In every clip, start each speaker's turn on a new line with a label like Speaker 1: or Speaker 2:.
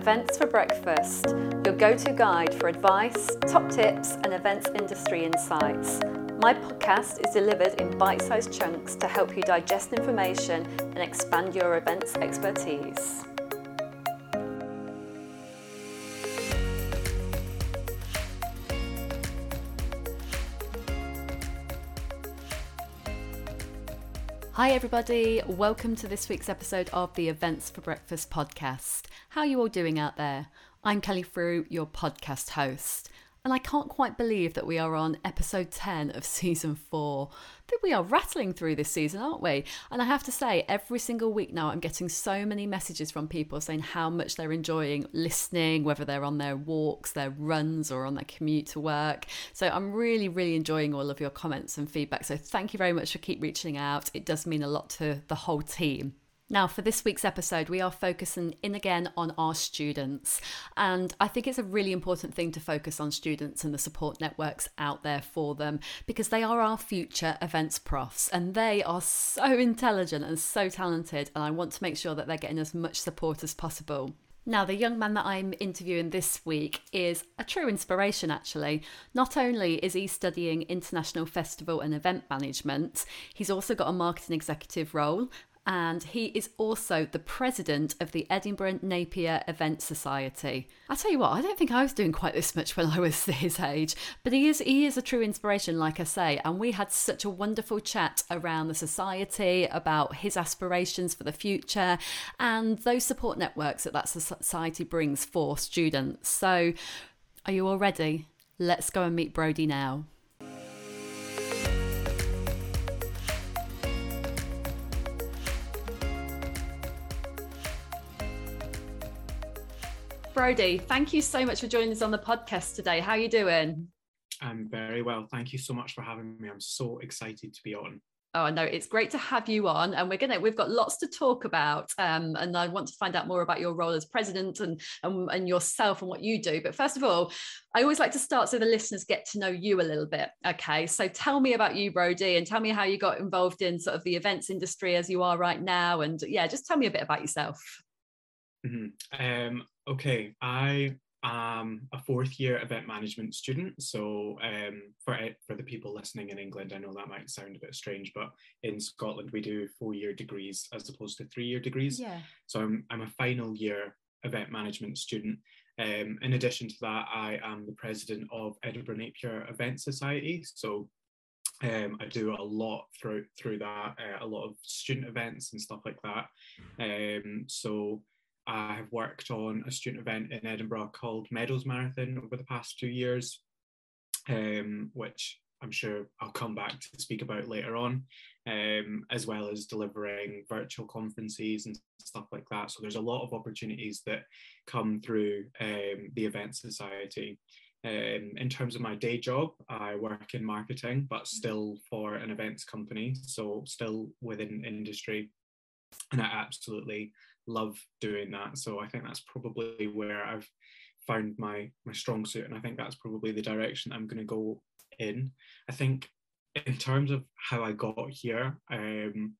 Speaker 1: Events for Breakfast, your go to guide for advice, top tips, and events industry insights. My podcast is delivered in bite sized chunks to help you digest information and expand your events expertise. Hi, everybody. Welcome to this week's episode of the Events for Breakfast podcast. How are you all doing out there? I'm Kelly Frew, your podcast host. And I can't quite believe that we are on episode 10 of season 4. That we are rattling through this season, aren't we? And I have to say, every single week now, I'm getting so many messages from people saying how much they're enjoying listening, whether they're on their walks, their runs, or on their commute to work. So I'm really, really enjoying all of your comments and feedback. So thank you very much for keep reaching out. It does mean a lot to the whole team. Now, for this week's episode, we are focusing in again on our students. And I think it's a really important thing to focus on students and the support networks out there for them because they are our future events profs and they are so intelligent and so talented. And I want to make sure that they're getting as much support as possible. Now, the young man that I'm interviewing this week is a true inspiration, actually. Not only is he studying international festival and event management, he's also got a marketing executive role and he is also the president of the Edinburgh Napier Event Society. I tell you what, I don't think I was doing quite this much when I was his age, but he is he is a true inspiration, like I say. And we had such a wonderful chat around the society, about his aspirations for the future, and those support networks that that society brings for students. So, are you all ready? Let's go and meet Brody now. Brody, thank you so much for joining us on the podcast today. How are you doing?
Speaker 2: I'm very well. Thank you so much for having me. I'm so excited to be on.
Speaker 1: Oh, I know it's great to have you on, and we're gonna we've got lots to talk about, um, and I want to find out more about your role as president and, and and yourself and what you do. But first of all, I always like to start so the listeners get to know you a little bit. Okay, so tell me about you, Brody, and tell me how you got involved in sort of the events industry as you are right now, and yeah, just tell me a bit about yourself.
Speaker 2: Mm-hmm. Um, okay, I am a fourth year event management student. So um, for for the people listening in England, I know that might sound a bit strange, but in Scotland we do four year degrees as opposed to three year degrees.
Speaker 1: Yeah.
Speaker 2: So I'm I'm a final year event management student. Um, in addition to that, I am the president of Edinburgh Napier Event Society. So um, I do a lot through through that, uh, a lot of student events and stuff like that. Um, so I have worked on a student event in Edinburgh called Meadows Marathon over the past two years, um, which I'm sure I'll come back to speak about later on, um, as well as delivering virtual conferences and stuff like that. So there's a lot of opportunities that come through um, the Event Society. Um, in terms of my day job, I work in marketing, but still for an events company, so still within industry. And I absolutely love doing that. So I think that's probably where I've found my my strong suit, and I think that's probably the direction I'm going to go in. I think in terms of how I got here, um,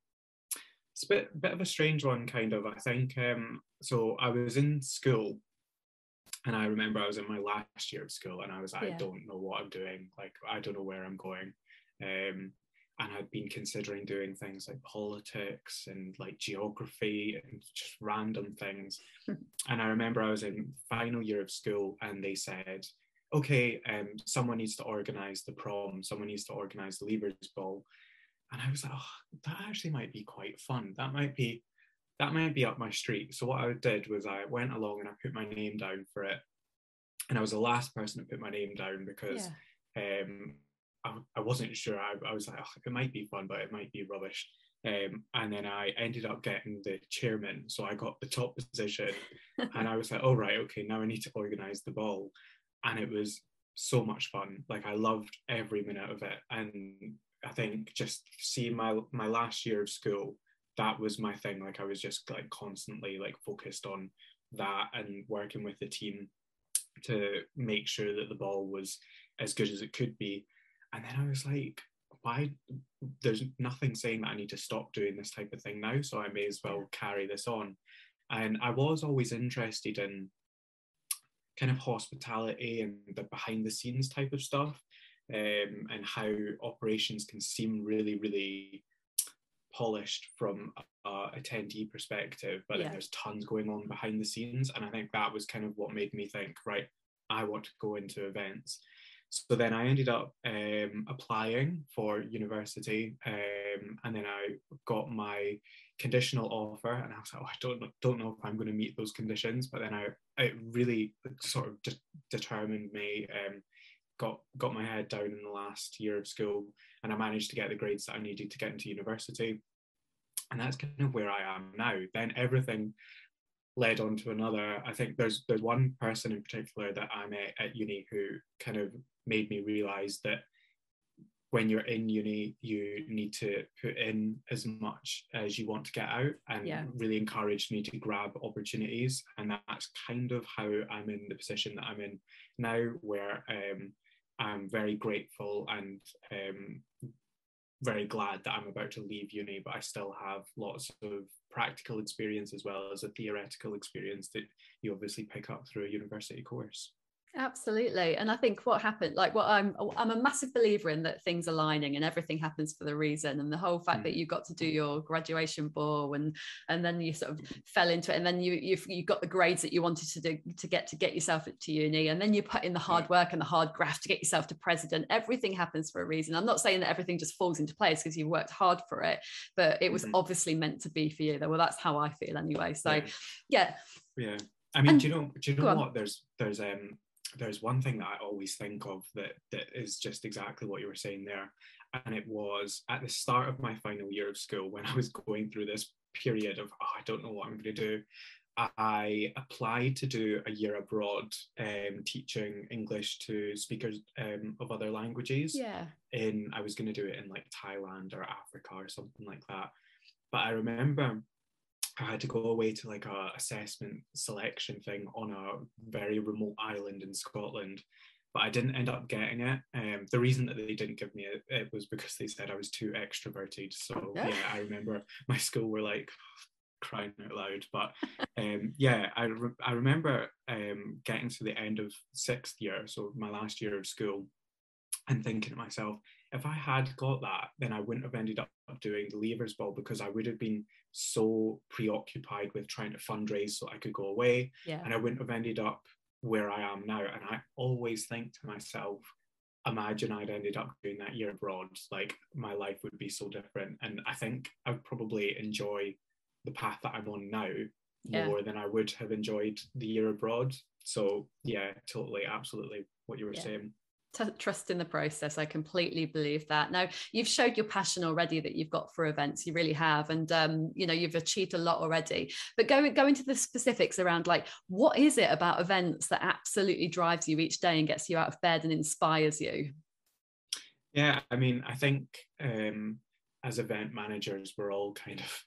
Speaker 2: it's a bit bit of a strange one, kind of. I think um, so. I was in school, and I remember I was in my last year of school, and I was yeah. I don't know what I'm doing. Like I don't know where I'm going. Um, and I'd been considering doing things like politics and like geography and just random things. and I remember I was in final year of school and they said, okay, um, someone needs to organize the prom, someone needs to organize the Leavers Ball. And I was like, oh, that actually might be quite fun. That might be that might be up my street. So what I did was I went along and I put my name down for it. And I was the last person to put my name down because yeah. um, I, I wasn't sure. I, I was like, oh, it might be fun, but it might be rubbish. Um, and then I ended up getting the chairman, so I got the top position, and I was like, "Oh right, okay, now I need to organise the ball," and it was so much fun. Like I loved every minute of it, and I think just seeing my my last year of school, that was my thing. Like I was just like constantly like focused on that and working with the team to make sure that the ball was as good as it could be and then I was like, why? There's nothing saying that I need to stop doing this type of thing now, so I may as well carry this on. And I was always interested in kind of hospitality and the behind the scenes type of stuff, um, and how operations can seem really, really polished from a attendee perspective, but yeah. then there's tons going on behind the scenes. And I think that was kind of what made me think, right, I want to go into events. So then I ended up um, applying for university, um, and then I got my conditional offer, and I was like, oh, I don't know, don't know if I'm going to meet those conditions. But then I, it really sort of de- determined me. Um, got got my head down in the last year of school, and I managed to get the grades that I needed to get into university. And that's kind of where I am now. Then everything led on to another. I think there's there's one person in particular that I met at uni who kind of made me realize that when you're in uni, you need to put in as much as you want to get out and yeah. really encouraged me to grab opportunities. And that's kind of how I'm in the position that I'm in now, where um, I'm very grateful and um, very glad that I'm about to leave uni, but I still have lots of practical experience as well as a theoretical experience that you obviously pick up through a university course.
Speaker 1: Absolutely. And I think what happened, like what I'm I'm a massive believer in that things aligning and everything happens for the reason. And the whole fact mm. that you got to do your graduation ball and and then you sort of fell into it and then you you you got the grades that you wanted to do to get to get yourself to uni and then you put in the hard work and the hard graft to get yourself to president. Everything happens for a reason. I'm not saying that everything just falls into place because you worked hard for it, but it was mm-hmm. obviously meant to be for you. Though well, that's how I feel anyway. So yeah.
Speaker 2: Yeah. yeah. I mean, and, do you know do you know what? There's there's um there's one thing that I always think of that that is just exactly what you were saying there. And it was at the start of my final year of school when I was going through this period of oh, I don't know what I'm going to do. I applied to do a year abroad um, teaching English to speakers um, of other languages.
Speaker 1: Yeah.
Speaker 2: In I was going to do it in like Thailand or Africa or something like that. But I remember I had to go away to like a assessment selection thing on a very remote island in Scotland, but I didn't end up getting it. Um, the reason that they didn't give me it, it was because they said I was too extroverted. So yeah, I remember my school were like crying out loud. But um, yeah, I, re- I remember um, getting to the end of sixth year, so my last year of school, and thinking to myself, if I had got that, then I wouldn't have ended up doing the Leavers Ball because I would have been so preoccupied with trying to fundraise so I could go away.
Speaker 1: Yeah.
Speaker 2: And I wouldn't have ended up where I am now. And I always think to myself, imagine I'd ended up doing that year abroad. Like my life would be so different. And I think I'd probably enjoy the path that I'm on now yeah. more than I would have enjoyed the year abroad. So yeah, totally, absolutely what you were yeah. saying
Speaker 1: t- trust in the process. I completely believe that. Now you've showed your passion already that you've got for events. You really have, and um, you know you've achieved a lot already. But go go into the specifics around like what is it about events that absolutely drives you each day and gets you out of bed and inspires you.
Speaker 2: Yeah, I mean, I think um, as event managers, we're all kind of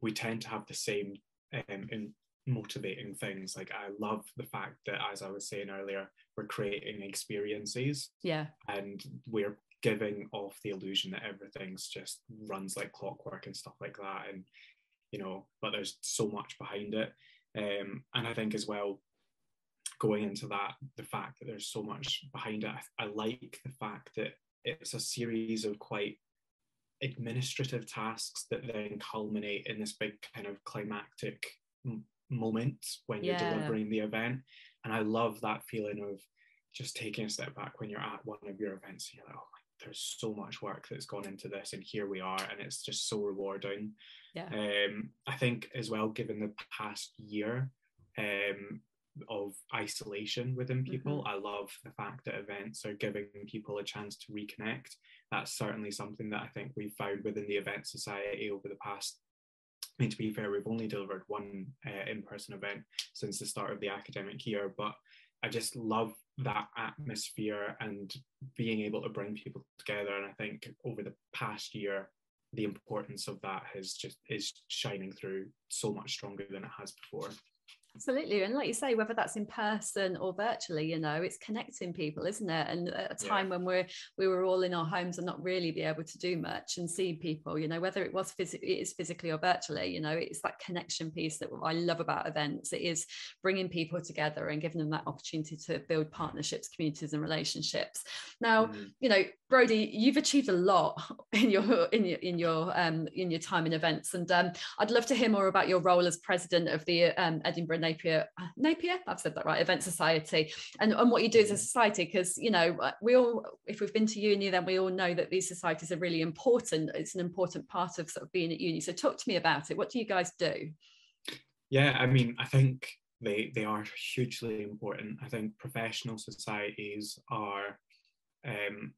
Speaker 2: we tend to have the same um, in motivating things. Like I love the fact that, as I was saying earlier, we're creating experiences.
Speaker 1: Yeah.
Speaker 2: And we're giving off the illusion that everything's just runs like clockwork and stuff like that. And, you know, but there's so much behind it. Um, and I think as well, going into that, the fact that there's so much behind it, I, I like the fact that it's a series of quite administrative tasks that then culminate in this big kind of climactic moment when you're delivering the event. And I love that feeling of just taking a step back when you're at one of your events. And you're like, oh my, there's so much work that's gone into this, and here we are, and it's just so rewarding.
Speaker 1: Yeah.
Speaker 2: Um, I think as well, given the past year um, of isolation within people, mm-hmm. I love the fact that events are giving people a chance to reconnect. That's certainly something that I think we've found within the event society over the past I mean, to be fair, we've only delivered one uh, in-person event since the start of the academic year, but I just love that atmosphere and being able to bring people together. And I think over the past year, the importance of that has just is shining through so much stronger than it has before.
Speaker 1: Absolutely. And like you say, whether that's in person or virtually, you know, it's connecting people, isn't it? And at a time yeah. when we're we were all in our homes and not really be able to do much and see people, you know, whether it was physically it is physically or virtually, you know, it's that connection piece that I love about events. It is bringing people together and giving them that opportunity to build partnerships, communities, and relationships. Now, mm. you know, Brody, you've achieved a lot in your in your in your um in your time in events. And um, I'd love to hear more about your role as president of the um, Edinburgh Napier, uh, Napier, I've said that right, Event Society, and, and what you do as a society, because, you know, uh, we all, if we've been to uni, then we all know that these societies are really important. It's an important part of sort of being at uni. So talk to me about it. What do you guys do?
Speaker 2: Yeah, I mean, I think they, they are hugely important. I think professional societies are um,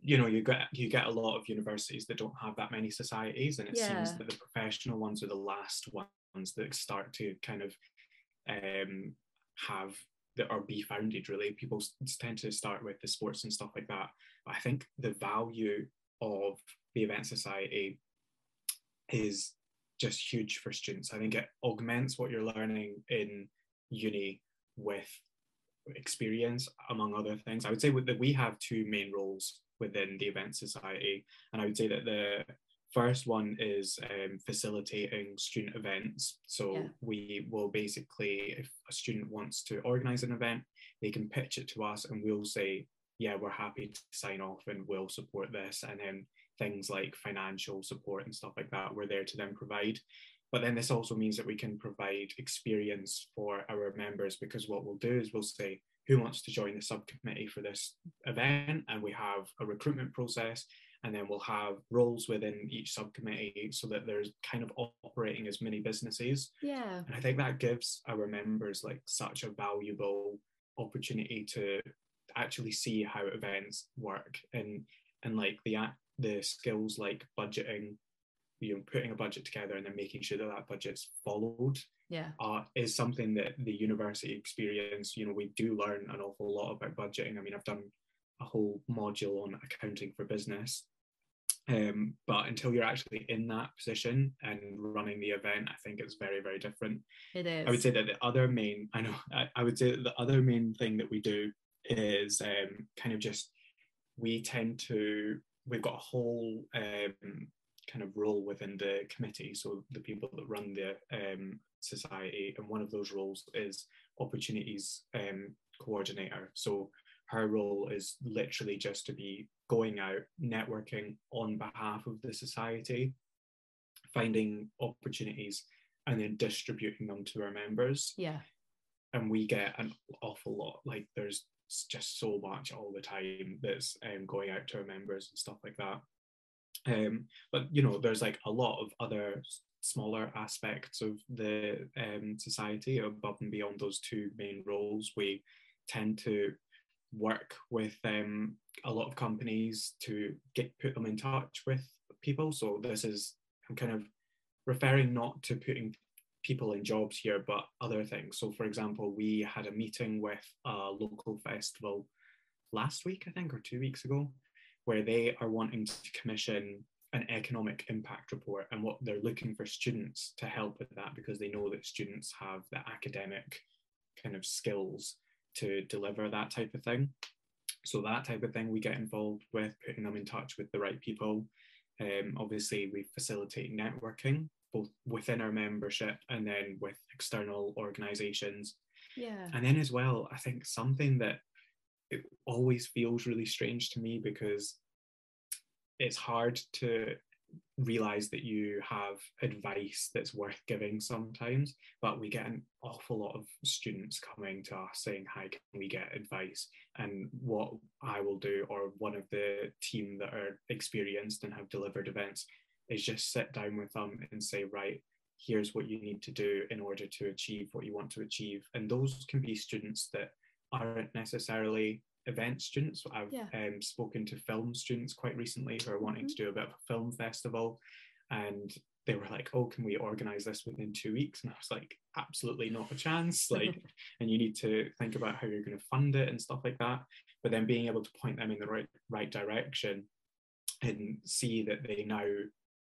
Speaker 2: you know you get you get a lot of universities that don't have that many societies and it yeah. seems that the professional ones are the last ones that start to kind of um, have that are be founded really. People tend to start with the sports and stuff like that. But i think the value of the event society is just huge for students. I think it augments what you're learning in uni with experience among other things. I would say that we have two main roles within the event society. And I would say that the first one is um, facilitating student events. So yeah. we will basically, if a student wants to organize an event, they can pitch it to us and we'll say, yeah, we're happy to sign off and we'll support this. And then things like financial support and stuff like that, we're there to then provide. But then this also means that we can provide experience for our members because what we'll do is we'll say, who wants to join the subcommittee for this event and we have a recruitment process and then we'll have roles within each subcommittee so that there's kind of operating as many businesses.
Speaker 1: Yeah.
Speaker 2: And i think that gives our members like such a valuable opportunity to actually see how events work and and like the the skills like budgeting you know putting a budget together and then making sure that that budget's followed
Speaker 1: yeah.
Speaker 2: uh, is something that the university experience you know we do learn an awful lot about budgeting. I mean i've done a whole module on accounting for business um, but until you're actually in that position and running the event i think it's very very different
Speaker 1: it is
Speaker 2: i would say that the other main i know i, I would say that the other main thing that we do is um, kind of just we tend to we've got a whole um, kind of role within the committee. So the people that run the um, society, and one of those roles is opportunities um, coordinator. So her role is literally just to be going out, networking on behalf of the society, finding opportunities, and then distributing them to our members.
Speaker 1: Yeah.
Speaker 2: And we get an awful lot. Like there's just so much all the time that's um, going out to our members and stuff like that. Um, but you know, there's like a lot of other smaller aspects of the um, society above and beyond those two main roles. We tend to work with um, a lot of companies to get put them in touch with people. So this is I'm kind of referring not to putting people in jobs here, but other things. So for example, we had a meeting with a local festival last week, I think, or two weeks ago, where they are wanting to commission an economic impact report and what they're looking for students to help with that because they know that students have the academic kind of skills to deliver that type of thing. So that type of thing we get involved with, putting them in touch with the right people. Um, obviously, we facilitate networking both within our membership and then with external organizations.
Speaker 1: Yeah.
Speaker 2: And then as well, I think something that it always feels really strange to me because it's hard to realize that you have advice that's worth giving sometimes but we get an awful lot of students coming to us saying hi can we get advice? And what i will do or one of the team that are experienced and have delivered events is just sit down with them and say right here's what you need to do in order to achieve what you want to achieve. And those can be students that aren't necessarily event students. I've yeah. um, spoken to film students quite recently who are wanting mm-hmm. to do a bit of a film festival, and they were like, "Oh, can we organize this within two weeks?" And I was like, "Absolutely not a chance!" Like, and you need to think about how you're going to fund it and stuff like that. But then being able to point them in the right right direction and see that they now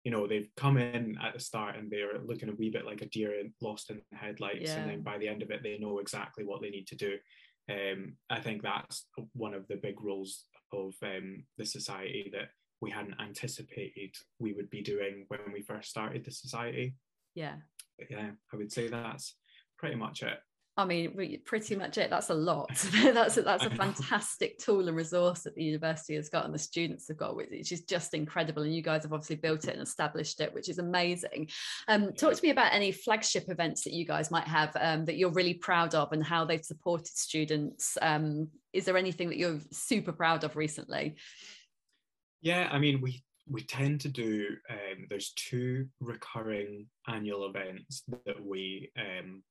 Speaker 2: you know they've come in at the start and they're looking a wee bit like a deer lost in the headlights
Speaker 1: Yeah.
Speaker 2: and then by the end of it they know exactly what they need to do um, i think that's one of the big roles of um, the society that we hadn't anticipated we would be doing when we first started the society
Speaker 1: Yeah.
Speaker 2: but yeah i would say that's pretty much it
Speaker 1: I mean, re- pretty much it. That's a lot. that's a, that's a fantastic tool and resource that the university has got and the students have got, which is just incredible. And you guys have obviously built it and established it, which is amazing. Um, talk to me about any flagship events that you guys might have um, that you're really proud of and how they've supported students. Um, is there anything that you're super proud of recently?
Speaker 2: Yeah, I mean, we we tend to do. Um, there's two recurring annual events that we um,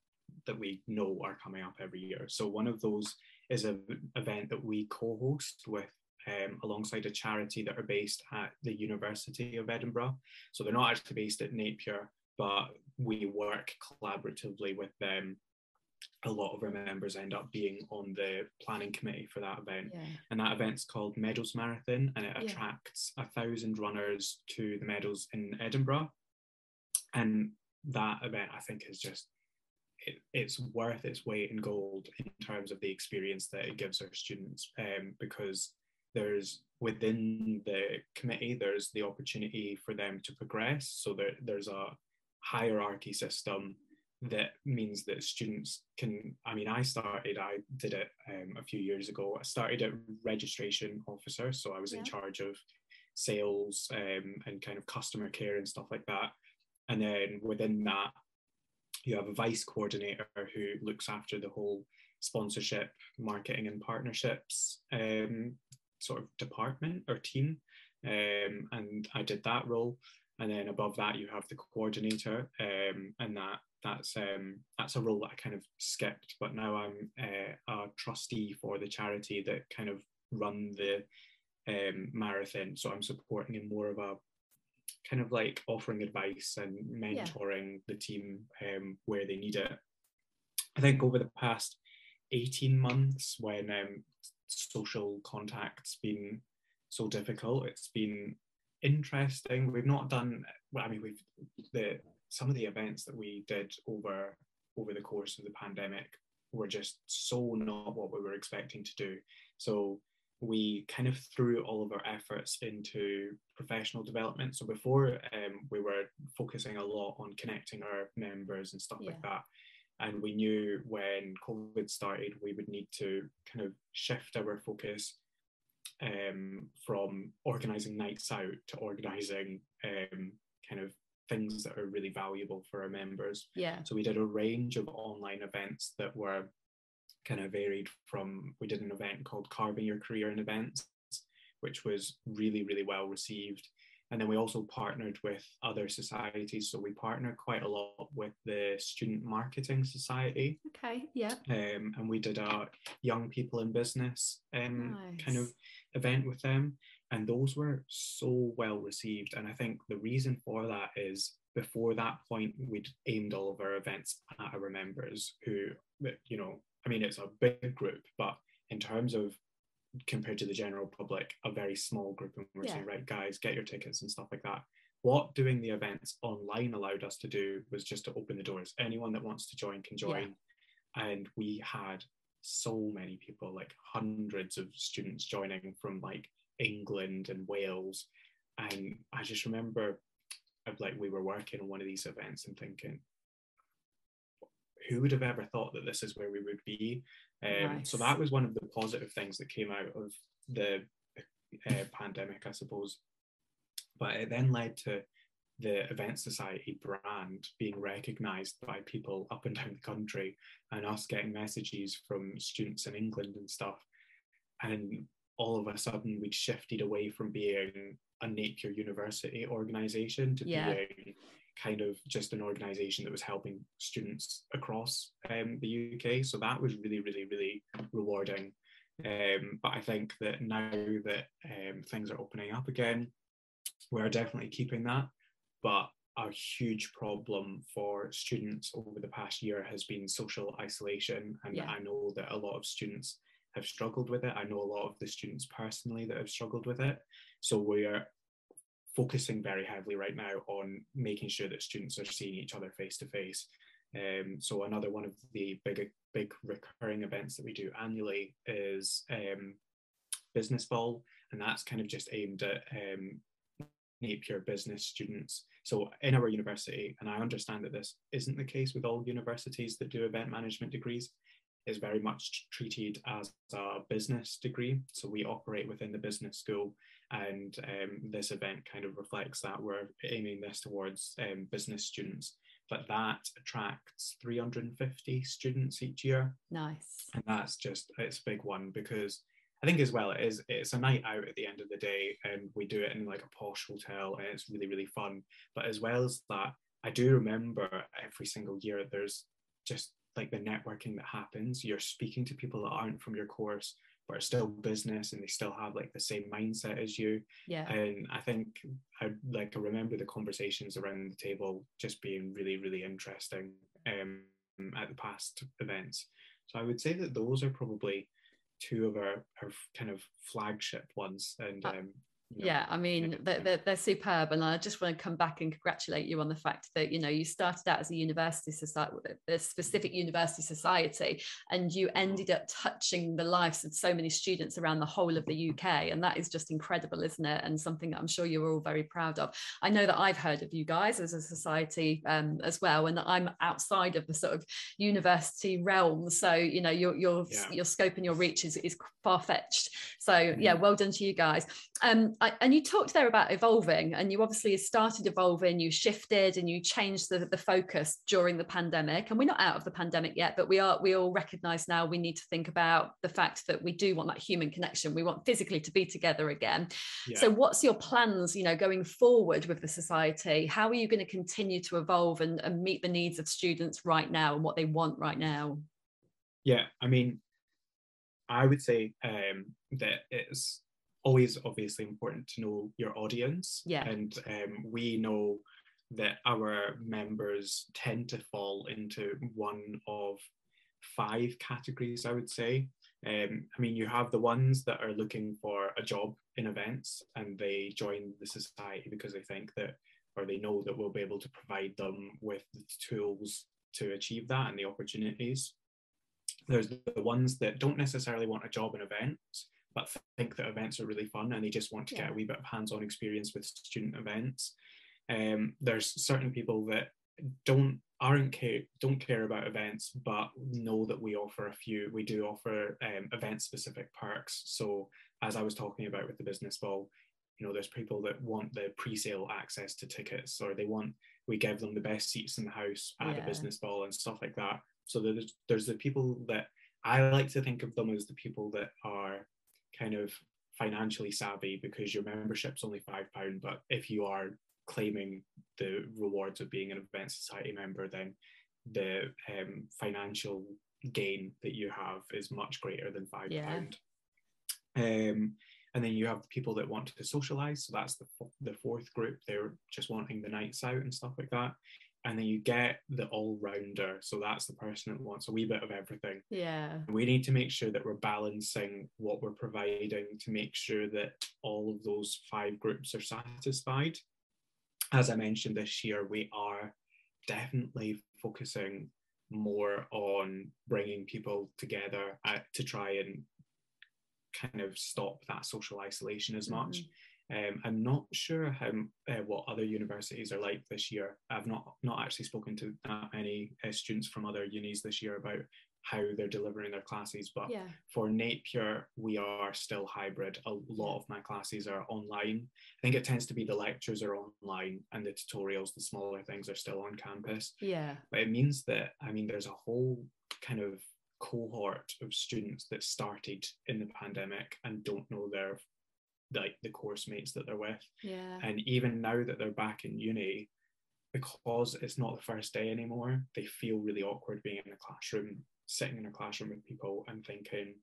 Speaker 2: that we know are coming up every year. So one of those is an event that we co-host with um, alongside a charity that are based at the University of Edinburgh. So they're not actually based at Napier, but we work collaboratively with them. A lot of our members end up being on the planning committee for that event
Speaker 1: Yeah.
Speaker 2: and that event's called Meadows Marathon, and it
Speaker 1: Yeah.
Speaker 2: attracts a thousand runners to the Meadows in Edinburgh. And that event, I think, is just it, it's worth its weight in gold in terms of the experience that it gives our students, um, because there's within the committee there's the opportunity for them to progress. So there, there's a hierarchy system that means that students can i mean i started i did it um, a few years ago. I started at registration officer. So i was in charge of sales um, and kind of customer care and stuff like that. And then within that you have a vice coordinator who looks after the whole sponsorship marketing and partnerships um, sort of department or team. Um, and i did that role. And then above that you have the coordinator. Um, and that that's um, that's a role that I kind of skipped. But now I'm uh, a trustee for the charity that kind of run the um, marathon. So I'm supporting in more of a kind of like offering advice and mentoring the team um, where they need it I think over the past 18 months when um, social contact's been so difficult it's been interesting. We've not done well. I mean, we've the some of the events that we did over over the course of the pandemic were just so not what we were expecting to do. So we kind of threw all of our efforts into professional development. So before um, we were focusing a lot on connecting our members and stuff like that. And we knew when COVID started, we would need to kind of shift our focus um, from organizing nights out to organizing um, kind of things that are really valuable for our members.
Speaker 1: Yeah.
Speaker 2: So we did a range of online events that were kind of varied from, we did an event called Carving Your Career in Events, which was really, really well received. And then we also partnered with other societies. So we partnered quite a lot with the Student Marketing Society
Speaker 1: Okay. Yeah.
Speaker 2: um, and we did a young people in business um, kind of event with them and those were so well received and i think the reason for that is before that point we'd aimed all of our events at our members who you know i mean it's a big group but in terms of compared to the general public a very small group and we're saying right guys get your tickets and stuff like that. What doing the events online allowed us to do was just to open the doors. Anyone that wants to join can
Speaker 1: Yeah.
Speaker 2: join. And we had so many people like hundreds of students joining from like england and wales. And i just remember like we were working on one of these events and thinking who would have ever thought that this is where we would be um, so that was one of the positive things that came out of the uh, pandemic i suppose but it then led to the Event Society brand being recognized by people up and down the country and us getting messages from students in England and stuff. And all of a sudden, we'd shifted away from being a Napier University organization to
Speaker 1: Yeah.
Speaker 2: being kind of just an organization that was helping students across um, the UK. So that was really, really, really rewarding. Um, but I think that now that um, things are opening up again, we're definitely keeping that. But a huge problem for students over the past year has been social isolation. And
Speaker 1: Yeah.
Speaker 2: I know that a lot of students have struggled with it. I know a lot of the students personally that have struggled with it. So we're focusing very heavily right now on making sure that students are seeing each other face to face. So another one of the big big recurring events that we do annually is um, Business Ball, and that's kind of just aimed at um, Napier business students. So in our university, and I understand that this isn't the case with all universities that do event management degrees, is very much treated as a business degree. So we operate within the business school, and um, this event kind of reflects that. We're aiming this towards um, business students, but that attracts 350 students each year.
Speaker 1: Nice.
Speaker 2: And that's just, it's a big one because I think as well it is it's a night out at the end of the day and we do it in like a posh hotel and it's really really fun but as well as that I do remember every single year there's just like the networking that happens you're speaking to people that aren't from your course but are still business and they still have like the same mindset as you.
Speaker 1: Yeah.
Speaker 2: And I think I like I remember the conversations around the table just being really really interesting um at the past events. So I would say that those are probably two of our, our kind of flagship ones and uh, um,
Speaker 1: yeah. I mean they're, they're, superb and i just want to come back and congratulate you on the fact that you know you started out as a university society a specific university society and you ended up touching the lives of so many students around the whole of the uk and that is just incredible isn't it? And something that i'm sure you're all very proud of. I know that i've heard of you guys as a society um, as well and that i'm outside of the sort of university realm so you know your your yeah. your scope and your reach is, is far-fetched. So yeah mm-hmm. well done to you guys. Um, I, and you talked there about evolving, and you obviously started evolving, you shifted and you changed the, the focus during the pandemic. And we're not out of the pandemic yet, but we are we all recognize now we need to think about the fact that we do want that human connection. We want physically to be together again. Yeah. So what's your plans, you know, going forward with the society? How are you going to continue to evolve and, and meet the needs of students right now and what they want right now?
Speaker 2: Yeah, I mean, I would say um, that it's always obviously important to know your audience.
Speaker 1: Yeah.
Speaker 2: And um, we know that our members tend to fall into one of five categories, I would say. Um, I mean, you have the ones that are looking for a job in events and they join the society because they think that, or they know that we'll be able to provide them with the tools to achieve that and the opportunities. There's the ones that don't necessarily want a job in events, but think that events are really fun and they just want to yeah. get a wee bit of hands-on experience with student events. Um, there's certain people that don't aren't care don't care about events but know that we offer a few we do offer um, event specific perks so as i was talking about with the business ball you know there's people that want the pre-sale access to tickets or they want we give them the best seats in the house at yeah. a business ball and stuff like that so there's there's the people that i like to think of them as the people that are kind of financially savvy because your membership's only five pound but if you are claiming the rewards of being an event society member then the um, financial gain that you have is much greater than five pound. yeah. um, and then you have people that want to socialize so that's the, the fourth group they're just wanting the nights out and stuff like that and then you get the all-rounder. So that's the person that wants a wee bit of everything.
Speaker 1: Yeah.
Speaker 2: We need to make sure that we're balancing what we're providing to make sure that all of those five groups are satisfied. As i mentioned this year we are definitely focusing more on bringing people together uh, to try and kind of stop that social isolation as much. Mm-hmm. Um, I'm not sure how uh, what other universities are like this year. I've not not actually spoken to that many uh, students from other unis this year about how they're delivering their classes. But
Speaker 1: yeah.
Speaker 2: for Napier, we are still hybrid. A lot of my classes are online. I think it tends to be the lectures are online and the tutorials, the smaller things are still on campus.
Speaker 1: Yeah.
Speaker 2: But it means that I mean there's a whole kind of cohort of students that started in the pandemic and don't know their like the course mates that they're with.
Speaker 1: Yeah.
Speaker 2: And even now that they're back in uni, because it's not the first day anymore, they feel really awkward being in a classroom, sitting in a classroom with people and thinking,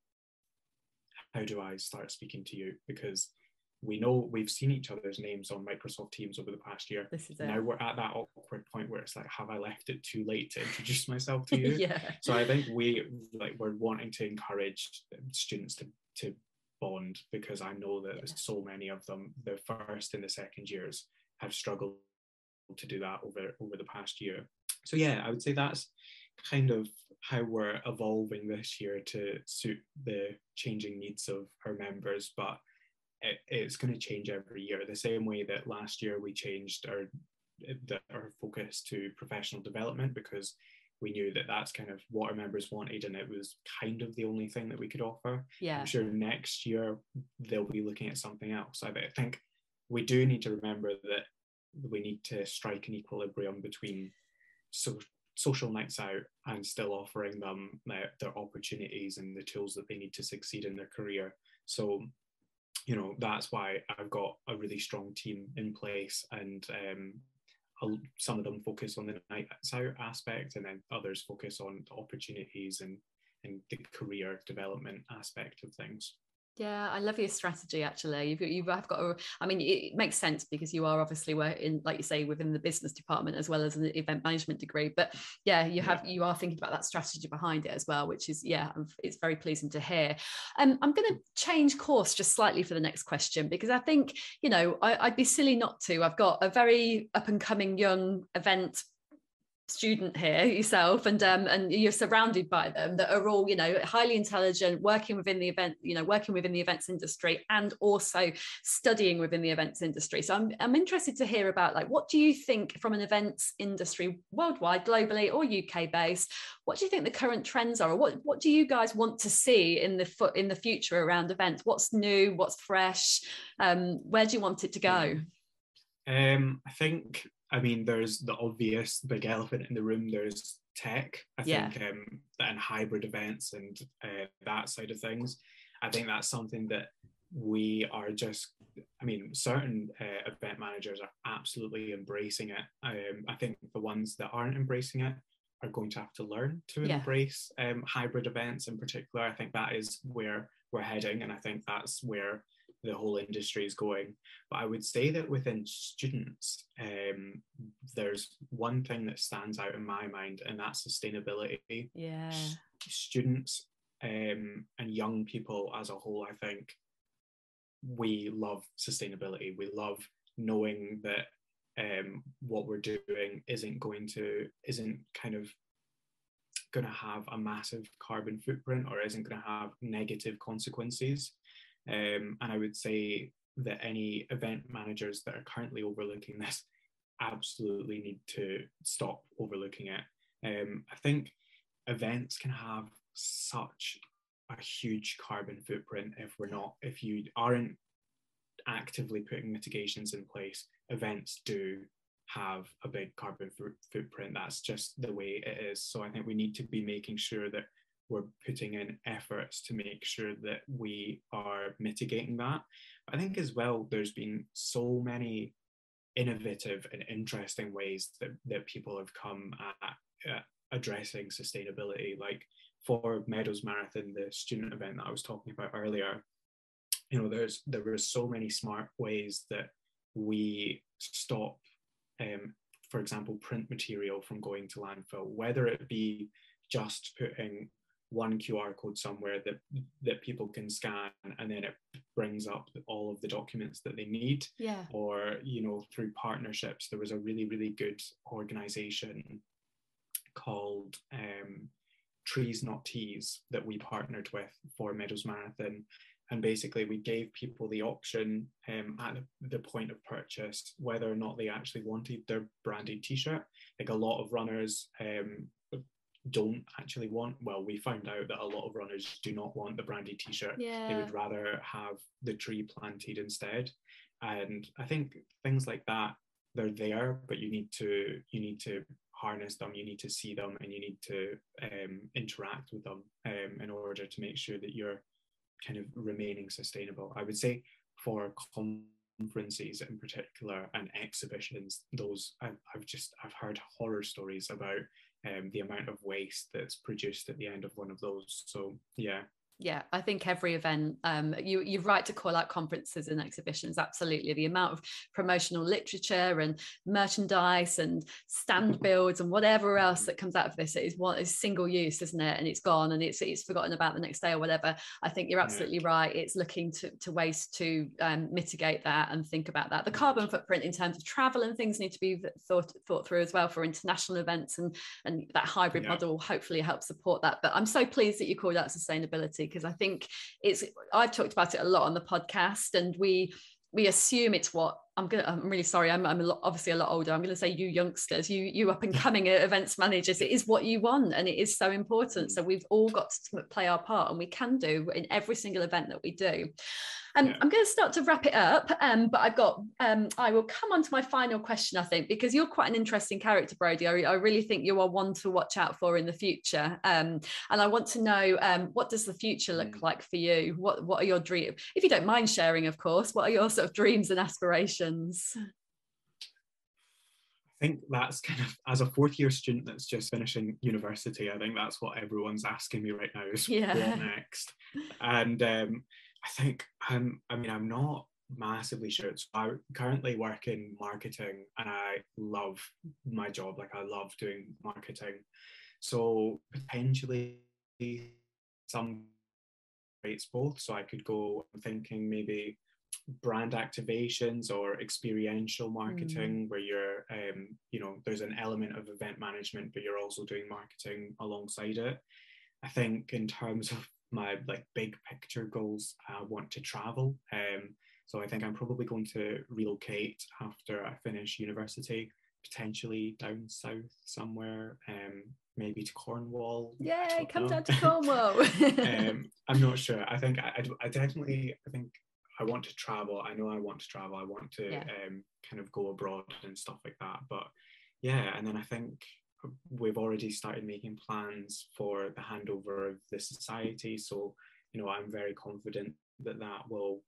Speaker 2: how do I start speaking to you? Because we know we've seen each other's names on Microsoft Teams over the past year.
Speaker 1: This is
Speaker 2: now we're at that awkward point where it's like, have I left it too late to introduce myself to you?
Speaker 1: yeah.
Speaker 2: So I think we like we're wanting to encourage students to to bond because I know that yeah. so many of them, the first and the second years, have struggled to do that over over the past year. So yeah, I would say that's kind of how we're evolving this year to suit the changing needs of our members, but it, it's going to change every year. The same way that last year we changed our the, our focus to professional development because we knew that that's kind of what our members wanted and it was kind of the only thing that we could offer.
Speaker 1: Yeah.
Speaker 2: I'm sure next year they'll be looking at something else. I think we do need to remember that we need to strike an equilibrium between so, social nights out and still offering them their, their opportunities and the tools that they need to succeed in their career. So, you know, that's why I've got a really strong team in place and um, some of them focus on the nights out aspect and then others focus on the opportunities and, and the career development aspect of things.
Speaker 1: Yeah, I love your strategy. Actually, you've you've got. A, I mean, it makes sense because you are obviously in, like you say, within the business department as well as an event management degree. But yeah, you have you are thinking about that strategy behind it as well, which is yeah, it's very pleasing to hear. Um, I'm going to change course just slightly for the next question because I think you know I, I'd be silly not to. I've got a very up and coming young event student here yourself and um, and you're surrounded by them that are all you know highly intelligent working within the event you know working within the events industry and also studying within the events industry. So I'm, I'm interested to hear about like what do you think from an events industry worldwide globally or UK based what do you think the current trends are or what what do you guys want to see in the foot in the future around events? What's new? What's fresh? Um, where do you want it to go?
Speaker 2: Um, I think I mean, there's the obvious big elephant in the room. There's tech, I yeah. think, um, and hybrid events and uh, that side of things. I think that's something that we are just, I mean, certain uh, event managers are absolutely embracing it. Um, I think the ones that aren't embracing it are going to have to learn to yeah. embrace um, hybrid events in particular. I think that is where we're heading, and I think that's where the whole industry is going. But I would say that within students, um, there's one thing that stands out in my mind, and that's sustainability.
Speaker 1: Yeah.
Speaker 2: Students um, and young people as a whole, I think, we love sustainability. We love knowing that um, what we're doing isn't going to, isn't kind of going to have a massive carbon footprint or isn't going to have negative consequences. Um, and I would say that any event managers that are currently overlooking this absolutely need to stop overlooking it. Um, I think events can have such a huge carbon footprint if we're not, if you aren't actively putting mitigations in place, events do have a big carbon footprint. That's just the way it is. So I think we need to be making sure that we're putting in efforts to make sure that we are mitigating that. I think as well, there's been so many innovative and interesting ways that, that people have come at, at addressing sustainability. Like for Meadows Marathon, the student event that I was talking about earlier, you know, there's there were so many smart ways that we stop, um, for example, print material from going to landfill, whether it be just putting one QR code somewhere that that people can scan and then it brings up all of the documents that they need.
Speaker 1: Yeah.
Speaker 2: Or, you know, through partnerships. There was a really, really good organization called um, Trees Not Tees that we partnered with for Meadows Marathon. And basically, we gave people the option um, at the point of purchase whether or not they actually wanted their branded t shirt. Like a lot of runners um, don't actually want well we found out that a lot of runners do not want the branded t-shirt.
Speaker 1: Yeah.
Speaker 2: they would rather have the tree planted instead. And i think things like that they're there but you need to you need to harness them. You need to see them and you need to um, interact with them um, in order to make sure that you're kind of remaining sustainable. I would say for conferences in particular and exhibitions those I've, I've just i've heard horror stories about um, the amount of waste that's produced at the end of one of those. So yeah,
Speaker 1: yeah i think every event um, you, you're right to call out conferences and exhibitions absolutely. The amount of promotional literature and merchandise and stand builds and whatever else that comes out of this is what is single use isn't it? And it's gone and it's it's forgotten about the next day or whatever. I think you're absolutely yeah. right. It's looking to, to ways to um, mitigate that and think about that. The carbon footprint in terms of travel and things need to be thought thought through as well for international events and and that hybrid yeah. model hopefully helps support that. But i'm so pleased that you called out sustainability because I think it's I've talked about it a lot on the podcast and we we assume it's what I'm gonna I'm really sorry I'm, I'm a lot, obviously a lot older I'm gonna say you youngsters you you up and coming events managers it is what you want and it is so important so we've all got to play our part and we can do in every single event that we do um, yeah. I'm going to start to wrap it up, um, but I've got, um, I will come on to my final question, I think, because you're quite an interesting character, Brody. I, I really think you are one to watch out for in the future. Um, and I want to know um, what does the future look mm. like for you? What, what are your dreams? If you don't mind sharing, of course, what are your sort of dreams and aspirations?
Speaker 2: I think that's kind of as a fourth year student that's just finishing university. I think that's what everyone's asking me right now is yeah. what next. And um, I think I'm, I mean, I'm not massively sure. So I currently work in marketing and I love my job. Like I love doing marketing. So potentially some rates both. So I could go thinking maybe brand activations or experiential marketing mm. where you're um, you know there's an element of event management but you're also doing marketing alongside it i think in terms of my like big picture goals. I want to travel. Um, so I think I'm probably going to relocate after I finish university, potentially down south somewhere, um, maybe to Cornwall.
Speaker 1: Yay, come know. down to Cornwall.
Speaker 2: um, I'm not sure. I think I, I, I, definitely, I think I want to travel. I know I want to travel. I want to yeah. um, kind of go abroad and stuff like that. But yeah, and then I think we've already started making plans for the handover of the society. So, you know, I'm very confident that that will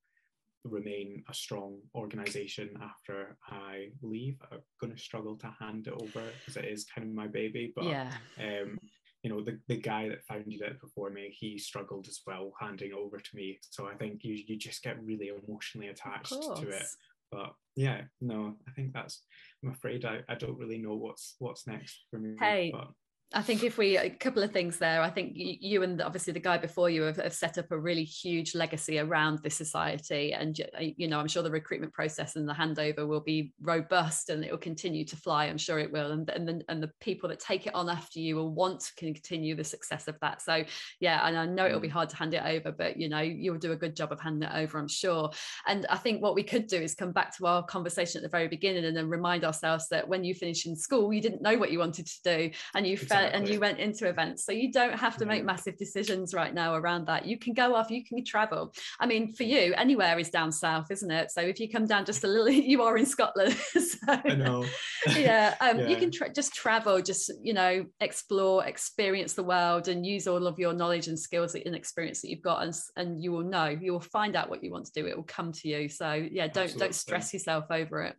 Speaker 2: remain a strong organization after I leave. I'm going to struggle to hand it over because it is kind of my baby. But, yeah. um, you know, the, the guy that founded it before me, he struggled as well handing over to me. So I think you, you just get really emotionally attached to it. But yeah, no, I think that's I'm afraid I, I don't really know what's what's next for me.
Speaker 1: Hey,
Speaker 2: but.
Speaker 1: I think if we a couple of things there, I think you and obviously the guy before you have, have, set up a really huge legacy around this society, and you know I'm sure the recruitment process and the handover will be robust and it will continue to fly. I'm sure it will, and and the, and the people that take it on after you will want to continue the success of that. So yeah, and I know it'll be mm. hard to hand it over, but you know you'll do a good job of handing it over, I'm sure. And I think what we could do is come back to our conversation at the very beginning and then remind ourselves that when you finish in school, you didn't know what you wanted to do, and you exactly and you went into events. So you don't have to make massive decisions right now around that. You can go off you can travel. I mean for you anywhere is down south isn't it? So if you come down just a little you are in scotland. So
Speaker 2: I know.
Speaker 1: yeah, um, yeah. you can tra- just travel just you know explore experience the world and use all of your knowledge and skills and experience that you've got and, and you will know you will find out what you want to do. It will come to you. So yeah don't Absolutely. don't stress yourself over it.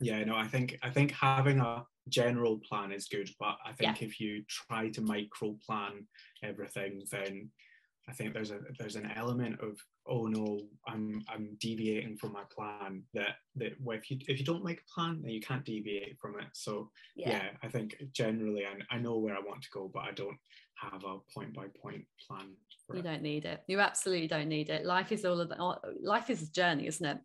Speaker 2: Yeah no i think i think having a general plan is good, but I think yeah. if you try to micro plan everything, then I think there's a there's an element of oh no, I'm I'm deviating from my plan. That that if you if you don't make a plan, then you can't deviate from it. So yeah, yeah I think generally I, I know where I want to go, but I don't have a point by point plan
Speaker 1: you don't need it. You absolutely don't need it. Life is all about life is a journey isn't it?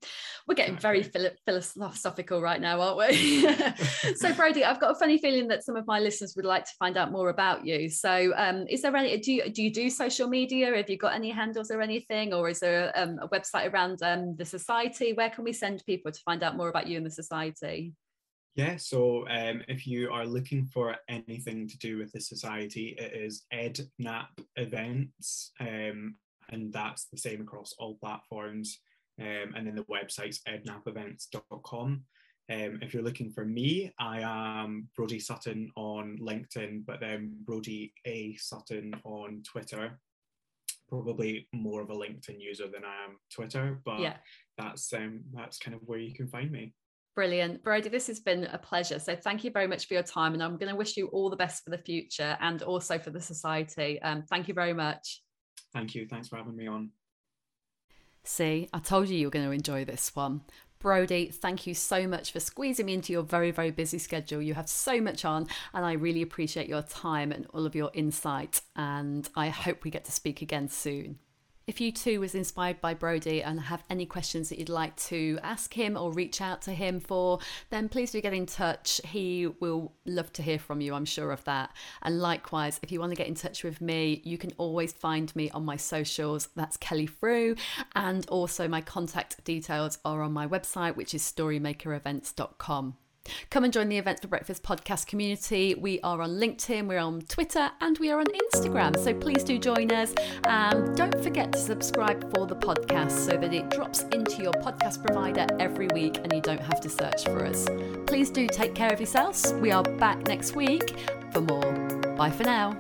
Speaker 1: We're getting very philosophical right now aren't we? So Brody I've got a funny feeling that some of my listeners would like to find out more about you. So um, is there any do you do you do social media? Have you got any handles or anything? Or is there um, a website around um, the society? Where can we send people to find out more about you and the society
Speaker 2: yeah, so um, if you are looking for anything to do with the society, it is EdNap Events, um, and that's the same across all platforms. Um, and then the website's ednapevents.com. Um, if you're looking for me, I am Brody Sutton on LinkedIn, but then Brody A Sutton on Twitter. Probably more of a LinkedIn user than I am Twitter, but yeah. that's um, that's kind of where you can find me.
Speaker 1: Brilliant. Brody, this has been a pleasure. So thank you very much for your time. And I'm going to wish you all the best for the future and also for the society. Um, thank you very much.
Speaker 2: Thank you. Thanks for having me on.
Speaker 1: See, I told you you were going to enjoy this one. Brody, thank you so much for squeezing me into your very, very busy schedule. You have so much on, and I really appreciate your time and all of your insight. And I hope we get to speak again soon. If you too was inspired by Brody and have any questions that you'd like to ask him or reach out to him for, then please do get in touch. He will love to hear from you, I'm sure of that. And likewise, if you want to get in touch with me, you can always find me on my socials. That's Kelly Frew. And also, my contact details are on my website, which is storymakerevents.com. Come and join the Events for Breakfast podcast community. We are on LinkedIn, we're on Twitter, and we are on Instagram. So please do join us. And don't forget to subscribe for the podcast so that it drops into your podcast provider every week and you don't have to search for us. Please do take care of yourselves. We are back next week for more. Bye for now.